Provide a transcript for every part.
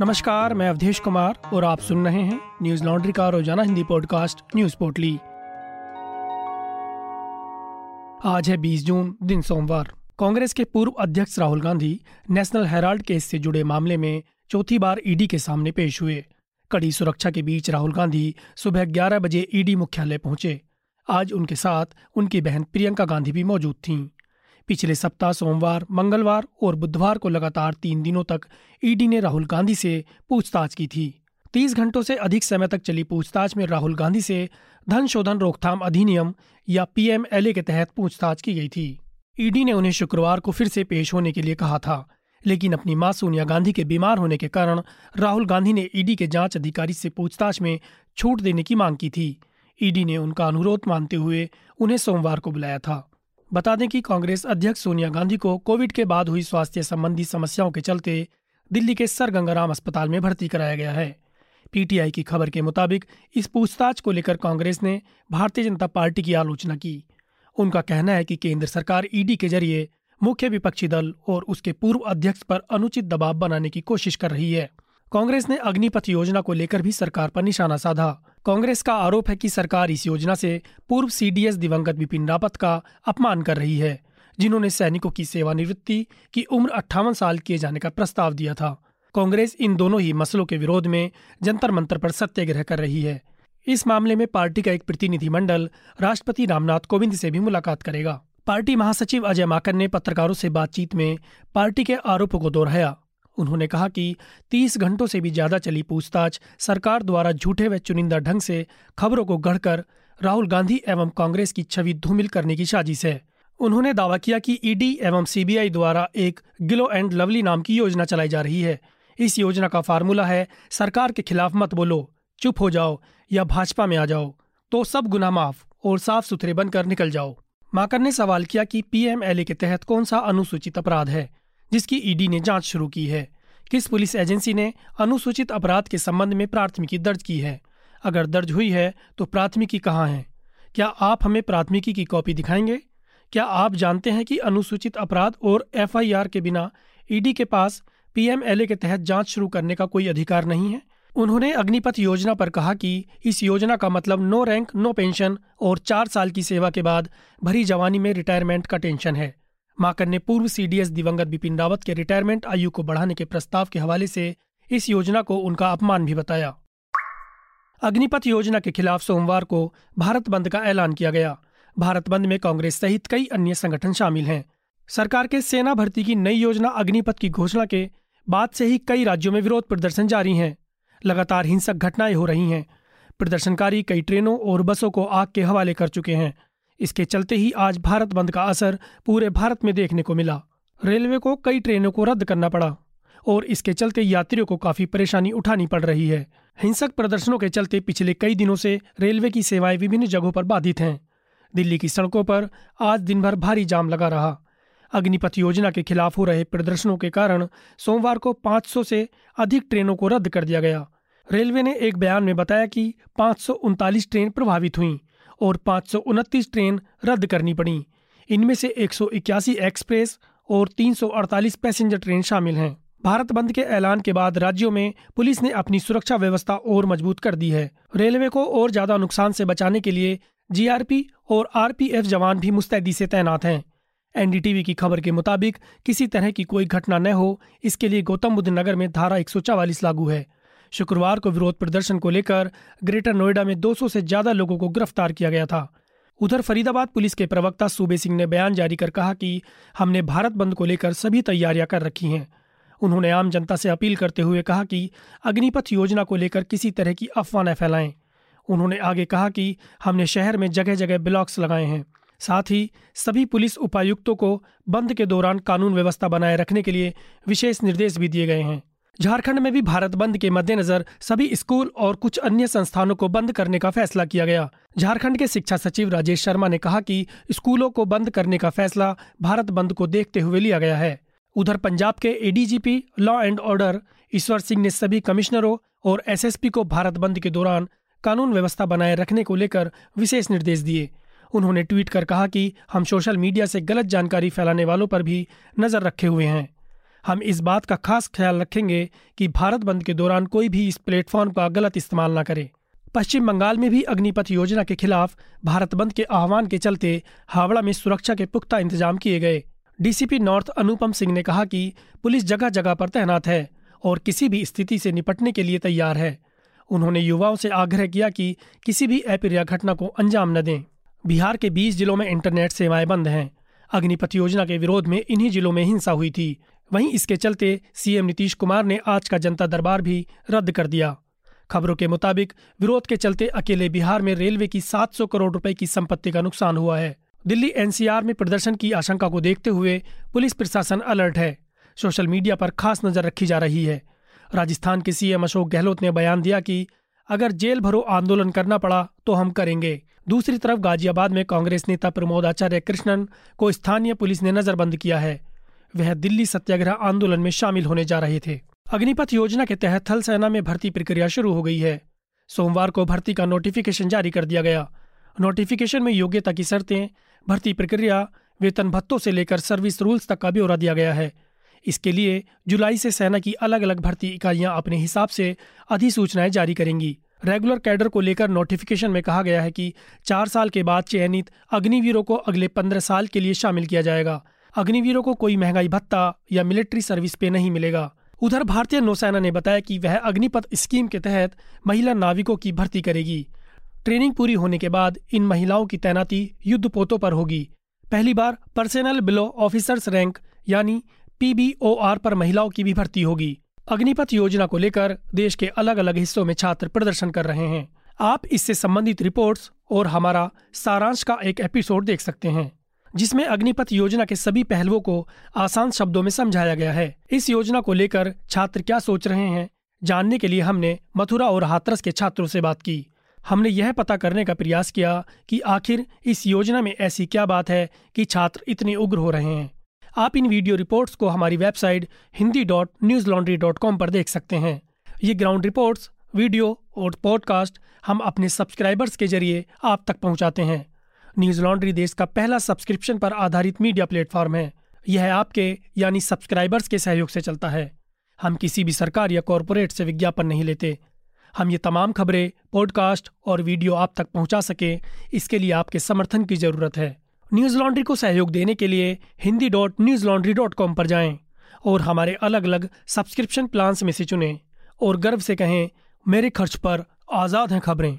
नमस्कार, मैं अवधेश कुमार और आप सुन रहे हैं न्यूज़ लॉन्ड्री का रोज़ाना हिंदी पॉडकास्ट न्यूज़ पोर्टली। आज है 20 जून, दिन सोमवार। कांग्रेस के पूर्व अध्यक्ष Rahul Gandhi National Herald case से जुड़े मामले में चौथी बार ईडी के सामने पेश हुए। कड़ी सुरक्षा के बीच राहुल गांधी सुबह 11 बजे ईडी मुख्यालय पहुँचे। आज उनके साथ उनकी बहन प्रियंका गांधी भी मौजूद थीं। पिछले सप्ताह सोमवार, मंगलवार और बुधवार को लगातार तीन दिनों तक ईडी ने राहुल गांधी से पूछताछ की थी। तीस घंटों से अधिक समय तक चली पूछताछ में राहुल गांधी से धन शोधन रोकथाम अधिनियम या पीएमएलए के तहत पूछताछ की गई थी। ईडी ने उन्हें शुक्रवार को फिर से पेश होने के लिए कहा था, लेकिन अपनी माँ सोनिया गांधी के बीमार होने के कारण राहुल गांधी ने ईडी के जाँच अधिकारी से पूछताछ में छूट देने की मांग की थी। ईडी ने उनका अनुरोध मानते हुए उन्हें सोमवार को बुलाया था। बता दें कि कांग्रेस अध्यक्ष सोनिया गांधी को कोविड के बाद हुई स्वास्थ्य संबंधी समस्याओं के चलते दिल्ली के सर गंगाराम अस्पताल में भर्ती कराया गया है। पीटीआई की खबर के मुताबिक इस पूछताछ को लेकर कांग्रेस ने भारतीय जनता पार्टी की आलोचना की। उनका कहना है कि केंद्र सरकार ईडी के ज़रिए मुख्य विपक्षी दल और उसके पूर्व अध्यक्ष पर अनुचित दबाव बनाने की कोशिश कर रही है। कांग्रेस ने अग्निपथ योजना को लेकर भी सरकार पर निशाना साधा। कांग्रेस का आरोप है कि सरकार इस योजना से पूर्व सीडीएस दिवंगत बिपिन रावत का अपमान कर रही है, जिन्होंने सैनिकों की सेवानिवृत्ति की उम्र अट्ठावन साल किए जाने का प्रस्ताव दिया था। कांग्रेस इन दोनों ही मसलों के विरोध में जंतर मंतर पर सत्याग्रह कर रही है। इस मामले में पार्टी का एक प्रतिनिधिमंडल राष्ट्रपति रामनाथ कोविंद से भी मुलाकात करेगा। पार्टी महासचिव अजय माकन ने पत्रकारों से बातचीत में पार्टी के आरोपों को दोहराया। उन्होंने कहा कि 30 घंटों से भी ज़्यादा चली पूछताछ सरकार द्वारा झूठे व चुनिंदा ढंग से खबरों को गढ़कर राहुल गांधी एवं कांग्रेस की छवि धूमिल करने की साजिश है। उन्होंने दावा किया कि ईडी एवं सीबीआई द्वारा एक गिलो एंड लवली नाम की योजना चलाई जा रही है। इस योजना का फार्मूला है, सरकार के खिलाफ मत बोलो, चुप हो जाओ या भाजपा में आ जाओ तो सब गुना माफ़ और साफ़ सुथरे बनकर निकल जाओ। माकर ने सवाल किया कि पीएमएलए के तहत कौन सा अनुसूचित अपराध है? जिसकी ईडी ने जाँच शुरू की है। किस पुलिस एजेंसी ने अनुसूचित अपराध के संबंध में प्राथमिकी दर्ज की है? अगर दर्ज हुई है तो प्राथमिकी कहाँ है? क्या आप हमें प्राथमिकी की कॉपी दिखाएँगे? क्या आप जानते हैं कि अनुसूचित अपराध और एफआईआर के बिना ईडी के पास पीएमएलए के तहत जाँच शुरू करने का कोई अधिकार नहीं है? उन्होंने अग्निपथ योजना पर कहा कि इस योजना का मतलब नो रैंक, नो पेंशन और चार साल की सेवा के बाद भरी जवानी में रिटायरमेंट का टेंशन है। माकर ने पूर्व सीडीएस दिवंगत बिपिन रावत के रिटायरमेंट आयु को बढ़ाने के प्रस्ताव के हवाले से इस योजना को उनका अपमान भी बताया। अग्निपथ योजना के खिलाफ सोमवार को भारत बंद का ऐलान किया गया। भारत बंद में कांग्रेस सहित कई अन्य संगठन शामिल हैं। सरकार के सेना भर्ती की नई योजना अग्निपथ की घोषणा के बाद से ही कई राज्यों में विरोध प्रदर्शन जारी हैं। लगातार हिंसक घटनाएँ हो रही हैं। प्रदर्शनकारी कई ट्रेनों और बसों को आग के हवाले कर चुके हैं। इसके चलते ही आज भारत बंद का असर पूरे भारत में देखने को मिला। रेलवे को कई ट्रेनों को रद्द करना पड़ा, और इसके चलते यात्रियों को काफ़ी परेशानी उठानी पड़ रही है। हिंसक प्रदर्शनों के चलते पिछले कई दिनों से रेलवे की सेवाएँ विभिन्न जगहों पर बाधित हैं। दिल्ली की सड़कों पर आज दिन भर भारी जाम लगा रहा। अग्निपथ योजना के खिलाफ हो रहे प्रदर्शनों के कारण सोमवार को 500 से अधिक ट्रेनों को रद्द कर दिया गया। रेलवे ने एक बयान में बताया कि पाँच ट्रेन प्रभावित हुई। और पाँच सौ उनतीस ट्रेन रद्द करनी पड़ी। इनमें से एक सौ इक्यासी एक्सप्रेस और 348 पैसेंजर ट्रेन शामिल हैं। भारत बंद के ऐलान के बाद राज्यों में पुलिस ने अपनी सुरक्षा व्यवस्था और मज़बूत कर दी है। रेलवे को और ज़्यादा नुकसान से बचाने के लिए जीआरपी और आरपीएफ जवान भी मुस्तैदी से तैनात हैं। एनडीटीवी की खबर के मुताबिक किसी तरह की कोई घटना न हो, इसके लिए गौतम बुद्ध नगर में धारा एक लागू है। शुक्रवार को विरोध प्रदर्शन को लेकर ग्रेटर नोएडा में 200 से ज़्यादा लोगों को गिरफ़्तार किया गया था। उधर फरीदाबाद पुलिस के प्रवक्ता सूबे सिंह ने बयान जारी कर कहा कि हमने भारत बंद को लेकर सभी तैयारियाँ कर रखी हैं। उन्होंने आम जनता से अपील करते हुए कहा कि अग्निपथ योजना को लेकर किसी तरह की अफवाह न फैलाएँ। उन्होंने आगे कहा कि हमने शहर में जगह जगह ब्लॉक्स लगाए हैं। साथ ही सभी पुलिस उपायुक्तों को बंद के दौरान कानून व्यवस्था बनाए रखने के लिए विशेष निर्देश भी दिए गए हैं। झारखंड में भी भारत बंद के मद्देनजर सभी स्कूल और कुछ अन्य संस्थानों को बंद करने का फैसला किया गया। झारखंड के शिक्षा सचिव राजेश शर्मा ने कहा कि स्कूलों को बंद करने का फैसला भारत बंद को देखते हुए लिया गया है। उधर पंजाब के ADGP law and order Ishwar Singh ने सभी कमिश्नरों और एसएसपी को भारत बंद के दौरान कानून व्यवस्था बनाए रखने को लेकर विशेष निर्देश दिए। उन्होंने ट्वीट कर कहा कि हम सोशल मीडिया से गलत जानकारी फैलाने वालों पर भी नज़र रखे हुए हैं। हम इस बात का खास ख्याल रखेंगे कि भारत बंद के दौरान कोई भी इस प्लेटफॉर्म का गलत इस्तेमाल न करे। पश्चिम बंगाल में भी अग्निपथ योजना के खिलाफ भारत बंद के आह्वान के चलते हावड़ा में सुरक्षा के पुख्ता इंतज़ाम किए गए। डीसीपी नॉर्थ अनुपम सिंह ने कहा कि पुलिस जगह जगह पर तैनात है और किसी भी स्थिति से निपटने के लिए तैयार है। उन्होंने युवाओं से आग्रह किया कि किसी भी अप्रिय घटना को अंजाम न दें। बिहार के 20 जिलों में इंटरनेट सेवाएँ बंद हैं। अग्निपथ योजना के विरोध में इन्हीं जिलों में हिंसा हुई थी। वहीं इसके चलते सीएम नीतीश कुमार ने आज का जनता दरबार भी रद्द कर दिया। खबरों के मुताबिक, विरोध के चलते अकेले बिहार में रेलवे की 700 करोड़ रुपए की संपत्ति का नुकसान हुआ है। दिल्ली एनसीआर में प्रदर्शन की आशंका को देखते हुए पुलिस प्रशासन अलर्ट है। सोशल मीडिया पर खास नज़र रखी जा रही है। राजस्थान के सीएम अशोक गहलोत ने बयान दिया कि, अगर जेल भरो आंदोलन करना पड़ा तो हम करेंगे। दूसरी तरफ़ गाजियाबाद में कांग्रेस नेता प्रमोद आचार्य कृष्णन को स्थानीय पुलिस ने नजरबंद किया है। वह दिल्ली सत्याग्रह आंदोलन में शामिल होने जा रहे थे। अग्निपथ योजना के तहत थल सेना में भर्ती प्रक्रिया शुरू हो गई है। सोमवार को भर्ती का नोटिफिकेशन जारी कर दिया गया। नोटिफिकेशन में योग्यता की शर्तें, भर्ती प्रक्रिया, वेतन भत्तों से लेकर सर्विस रूल्स तक का ब्यौरा दिया गया है। इसके लिए जुलाई से सेना की अलग अलग भर्ती इकाइयाँ अपने हिसाब से अधिसूचनाएँ जारी करेंगी। रेगुलर कैडर को लेकर नोटिफिकेशन में कहा गया है कि चार साल के बाद चयनित अग्निवीरों को अगले पंद्रह साल के लिए शामिल किया जाएगा। अग्निवीरों को कोई महँगाई भत्ता या मिलिट्री सर्विस पे नहीं मिलेगा। उधर भारतीय नौसेना ने बताया कि वह अग्निपथ स्कीम के तहत महिला नाविकों की भर्ती करेगी। ट्रेनिंग पूरी होने के बाद इन महिलाओं की तैनाती युद्ध पोतों पर होगी। पहली बार पर्सनल बिलो ऑफिसर्स रैंक यानी पीबीओआर पर महिलाओं की भी भर्ती होगी। अग्निपथ योजना को लेकर देश के अलग अलग हिस्सों में छात्र प्रदर्शन कर रहे हैं। आप इससे संबंधित रिपोर्ट्स और हमारा सारांश का एक एपिसोड देख सकते हैं। जिसमें अग्निपथ योजना के सभी पहलुओं को आसान शब्दों में समझाया गया है। इस योजना को लेकर छात्र क्या सोच रहे हैं, जानने के लिए हमने मथुरा और हाथरस के छात्रों से बात की। हमने यह पता करने का प्रयास किया कि आखिर इस योजना में ऐसी क्या बात है कि छात्र इतने उग्र हो रहे हैं। आप इन वीडियो रिपोर्ट्स को हमारी website Hindi dot news laundry dot com पर देख सकते हैं। ये ग्राउंड रिपोर्ट्स, वीडियो और पॉडकास्ट हम अपने सब्सक्राइबर्स के ज़रिए आप तक पहुंचाते हैं। न्यूज़ लॉन्ड्री देश का पहला सब्सक्रिप्शन पर आधारित मीडिया प्लेटफॉर्म है। यह आपके, यानी सब्सक्राइबर्स के सहयोग से चलता है। हम किसी भी सरकार या कॉरपोरेट से विज्ञापन नहीं लेते। हम ये तमाम खबरें, पॉडकास्ट और वीडियो आप तक पहुँचा सके, इसके लिए आपके समर्थन की ज़रूरत है। न्यूज़ लॉन्ड्री को सहयोग देने के लिए Hindi dot news laundry dot com पर जाएँ और हमारे अलग अलग सब्सक्रिप्शन प्लान्स में से चुनें और गर्व से कहें, मेरे खर्च पर आज़ाद हैं खबरें।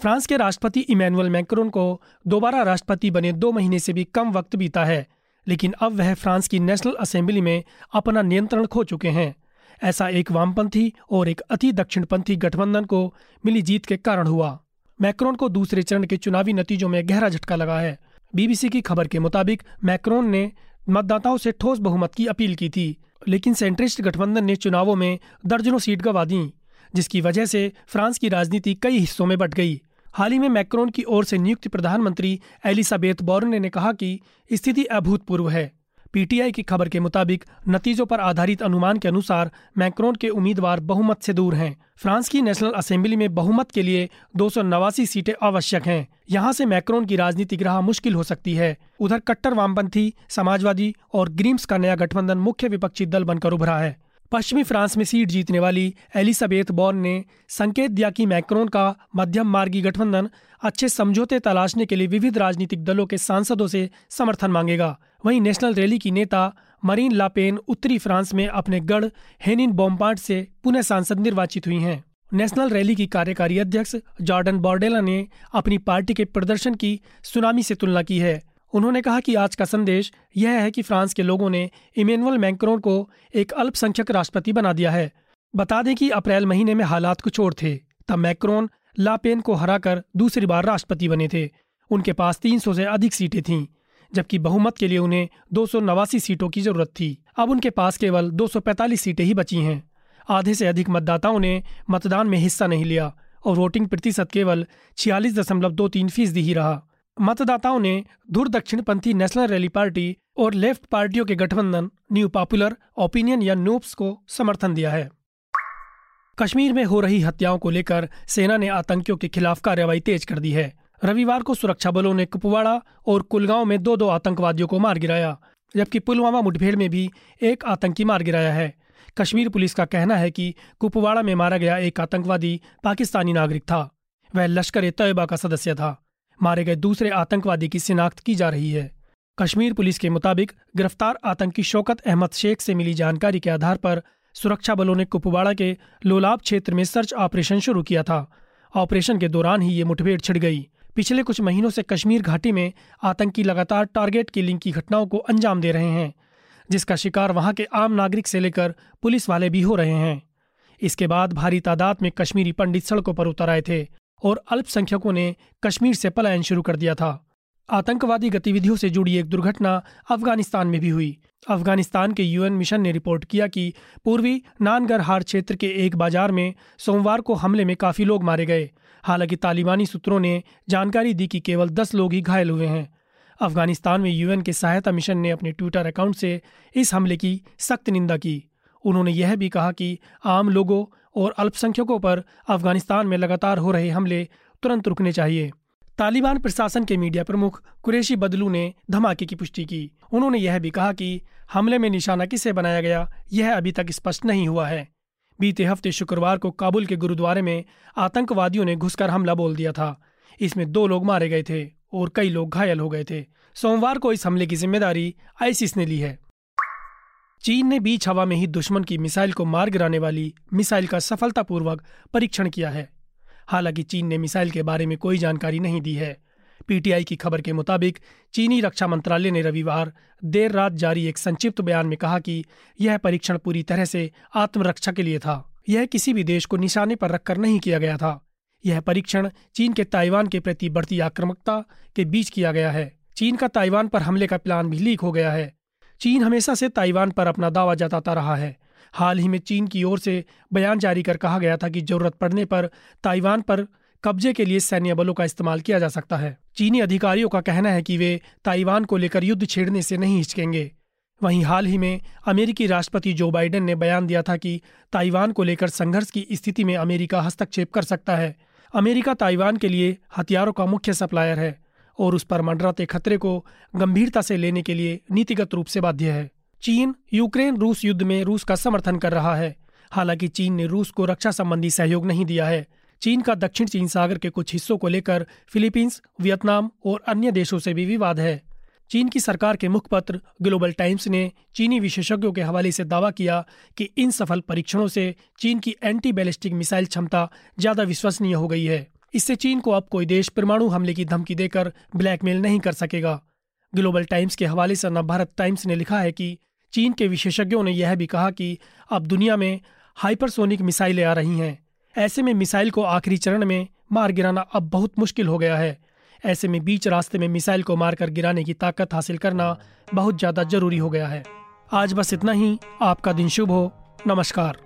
फ्रांस के राष्ट्रपति इमैनुअल मैक्रोन को दोबारा राष्ट्रपति बने दो महीने से भी कम वक्त बीता है, लेकिन अब वह फ्रांस की नेशनल असेंबली में अपना नियंत्रण खो चुके हैं। ऐसा एक वामपंथी और एक अति दक्षिणपंथी गठबंधन को मिली जीत के कारण हुआ। मैक्रोन को दूसरे चरण के चुनावी नतीजों में गहरा झटका लगा है। बीबीसी की खबर के मुताबिक मैक्रोन ने मतदाताओं से ठोस बहुमत की अपील की थी, लेकिन सेंट्रिस्ट गठबंधन ने चुनावों में दर्जनों सीट गंवा दी। जिसकी वजह से फ्रांस की राजनीति कई हिस्सों में बट गई। हाल ही में मैक्रोन की ओर से नियुक्त प्रधानमंत्री एलिसाबेथ बोर्ने ने कहा कि स्थिति अभूतपूर्व है। पीटीआई की खबर के मुताबिक, नतीजों पर आधारित अनुमान के अनुसार मैक्रोन के उम्मीदवार बहुमत से दूर हैं। फ्रांस की नेशनल असेंबली में बहुमत के लिए दो सौ नवासी सीटें आवश्यक हैं। यहाँ से मैक्रोन की राजनीतिक राह मुश्किल हो सकती है। उधर कट्टर वामपंथी, समाजवादी और ग्रीम्स का नया गठबंधन मुख्य विपक्षी दल बनकर उभरा है। पश्चिमी फ्रांस में सीट जीतने वाली एलिजाबेथ बॉर्न ने संकेत दिया कि मैक्रोन का मध्यम मार्गी गठबंधन अच्छे समझौते तलाशने के लिए विविध राजनीतिक दलों के सांसदों से समर्थन मांगेगा। वहीं नेशनल रैली की नेता मरीन लापेन उत्तरी फ्रांस में अपने गढ़ हेनिन बोम्पार्ट से पुनः सांसद निर्वाचित हुई हैं। नेशनल रैली की कार्यकारी अध्यक्ष जॉर्डन बॉर्डेला ने अपनी पार्टी के प्रदर्शन की सुनामी से तुलना की है। उन्होंने कहा कि आज का संदेश यह है कि फ्रांस के लोगों ने इमेनुअल मैक्रोन को एक अल्पसंख्यक राष्ट्रपति बना दिया है। बता दें कि अप्रैल महीने में हालात कुछ और थे, तब मैक्रोन लापेन को हराकर दूसरी बार राष्ट्रपति बने थे। उनके पास 300 से अधिक सीटें थीं, जबकि बहुमत के लिए उन्हें दो सौ नवासी सीटों की ज़रूरत थी। अब उनके पास केवल 245 सीटें ही बची हैं। आधे से अधिक मतदाताओं ने मतदान में हिस्सा नहीं लिया और वोटिंग प्रतिशत केवल छियालीस दशमलव दो तीन फ़ीसदी ही रहा। मतदाताओं ने दूर दक्षिणपंथी नेशनल रैली पार्टी और लेफ़्ट पार्टियों के गठबंधन, न्यू पॉपुलर ओपिनियन या नूप्स को समर्थन दिया है। कश्मीर में हो रही हत्याओं को लेकर सेना ने आतंकियों के खिलाफ कार्रवाई तेज कर दी है। रविवार को सुरक्षा बलों ने कुपवाड़ा और कुलगांव में दो दो आतंकवादियों को मार गिराया, जबकि पुलवामा मुठभेड़ में भी एक आतंकी मार गिराया है। कश्मीर पुलिस का कहना है कि कुपवाड़ा में मारा गया एक आतंकवादी पाकिस्तानी नागरिक था। वह लश्कर ए तैयबा का सदस्य था। मारे गए दूसरे आतंकवादी की शिनाख्त की जा रही है। कश्मीर पुलिस के मुताबिक गिरफ़्तार आतंकी शौकत अहमद शेख से मिली जानकारी के आधार पर सुरक्षा बलों ने कुपवाड़ा के लोलाब क्षेत्र में सर्च ऑपरेशन शुरू किया था। ऑपरेशन के दौरान ही ये मुठभेड़ छिड़ गई। पिछले कुछ महीनों से कश्मीर घाटी में आतंकी लगातार टारगेट किलिंग की घटनाओं को अंजाम दे रहे हैं, जिसका शिकार वहाँ के आम नागरिक से लेकर पुलिस वाले भी हो रहे हैं। इसके बाद भारी तादाद में कश्मीरी पंडित सड़कों पर उतर आए थे। और अल्पसंख्यकों ने कश्मीर से पलायन शुरू कर दिया था। आतंकवादी गतिविधियों से जुड़ी एक दुर्घटना अफ़गानिस्तान में भी हुई। अफ़गानिस्तान के यूएन मिशन ने रिपोर्ट किया कि पूर्वी नानगरहार क्षेत्र के एक बाज़ार में सोमवार को हमले में काफ़ी लोग मारे गए। हालाँकि तालिबानी सूत्रों ने जानकारी दी कि केवल दस लोग ही घायल हुए हैं। अफ़गानिस्तान में यूएन के सहायता मिशन ने अपने ट्विटर अकाउंट से इस हमले की सख्त निंदा की। उन्होंने यह भी कहा कि आम लोगों और अल्पसंख्यकों पर अफ़गानिस्तान में लगातार हो रहे हमले तुरंत रुकने चाहिए। तालिबान प्रशासन के मीडिया प्रमुख कुरेशी बदलू ने धमाके की पुष्टि की। उन्होंने यह भी कहा कि हमले में निशाना किसे बनाया गया, यह अभी तक स्पष्ट नहीं हुआ है। बीते हफ़्ते शुक्रवार को काबुल के गुरुद्वारे में आतंकवादियों ने घुसकर हमला बोल दिया था। इसमें दो लोग मारे गए थे और कई लोग घायल हो गए थे। सोमवार को इस हमले की ज़िम्मेदारी आईसिस ने ली है। चीन ने बीच हवा में ही दुश्मन की मिसाइल को मार गिराने वाली मिसाइल का सफलतापूर्वक परीक्षण किया है। हालाँकि चीन ने मिसाइल के बारे में कोई जानकारी नहीं दी है। पीटीआई की खबर के मुताबिक, चीनी रक्षा मंत्रालय ने रविवार देर रात जारी एक संक्षिप्त बयान में कहा कि यह परीक्षण पूरी तरह से आत्मरक्षा के लिए था। यह किसी भी देश को निशाने पर रखकर नहीं किया गया था। यह परीक्षण चीन के ताइवान के प्रति बढ़ती आक्रामकता के बीच किया गया है। चीन का ताइवान पर हमले का प्लान भी लीक हो गया है। चीन हमेशा से ताइवान पर अपना दावा जताता रहा है। हाल ही में चीन की ओर से बयान जारी कर कहा गया था कि ज़रूरत पड़ने पर ताइवान पर कब्जे के लिए सैन्य बलों का इस्तेमाल किया जा सकता है। चीनी अधिकारियों का कहना है कि वे ताइवान को लेकर युद्ध छेड़ने से नहीं हिचकेंगे। वहीं हाल ही में अमेरिकी राष्ट्रपति जो बाइडेन ने बयान दिया था कि ताइवान को लेकर संघर्ष की स्थिति में अमेरिका हस्तक्षेप कर सकता है। अमेरिका ताइवान के लिए हथियारों का मुख्य सप्लायर है। और उस पर मंडराते खतरे को गंभीरता से लेने के लिए नीतिगत रूप से बाध्य है। चीन, यूक्रेन, रूस युद्ध में रूस का समर्थन कर रहा है। हालाँकि चीन ने रूस को रक्षा संबंधी सहयोग नहीं दिया है। चीन का दक्षिण चीन सागर के कुछ हिस्सों को लेकर फिलीपींस, वियतनाम और अन्य देशों से भी विवाद है। चीन की सरकार के मुखपत्र ग्लोबल टाइम्स ने चीनी विशेषज्ञों के हवाले से दावा किया कि इन सफल परीक्षणों से चीन की एंटी बैलिस्टिक मिसाइल क्षमता ज़्यादा विश्वसनीय हो गई है। इससे चीन को अब कोई देश परमाणु हमले की धमकी देकर ब्लैकमेल नहीं कर सकेगा। ग्लोबल टाइम्स के हवाले से नवभारत टाइम्स ने लिखा है कि चीन के विशेषज्ञों ने यह भी कहा कि अब दुनिया में हाइपरसोनिक मिसाइलें आ रही हैं। ऐसे में मिसाइल को आखिरी चरण में मार गिराना अब बहुत मुश्किल हो गया है। ऐसे में बीच रास्ते में मिसाइल को मारकर गिराने की ताकत हासिल करना बहुत ज़्यादा ज़रूरी हो गया है। आज बस इतना ही। आपका दिन शुभ हो। नमस्कार।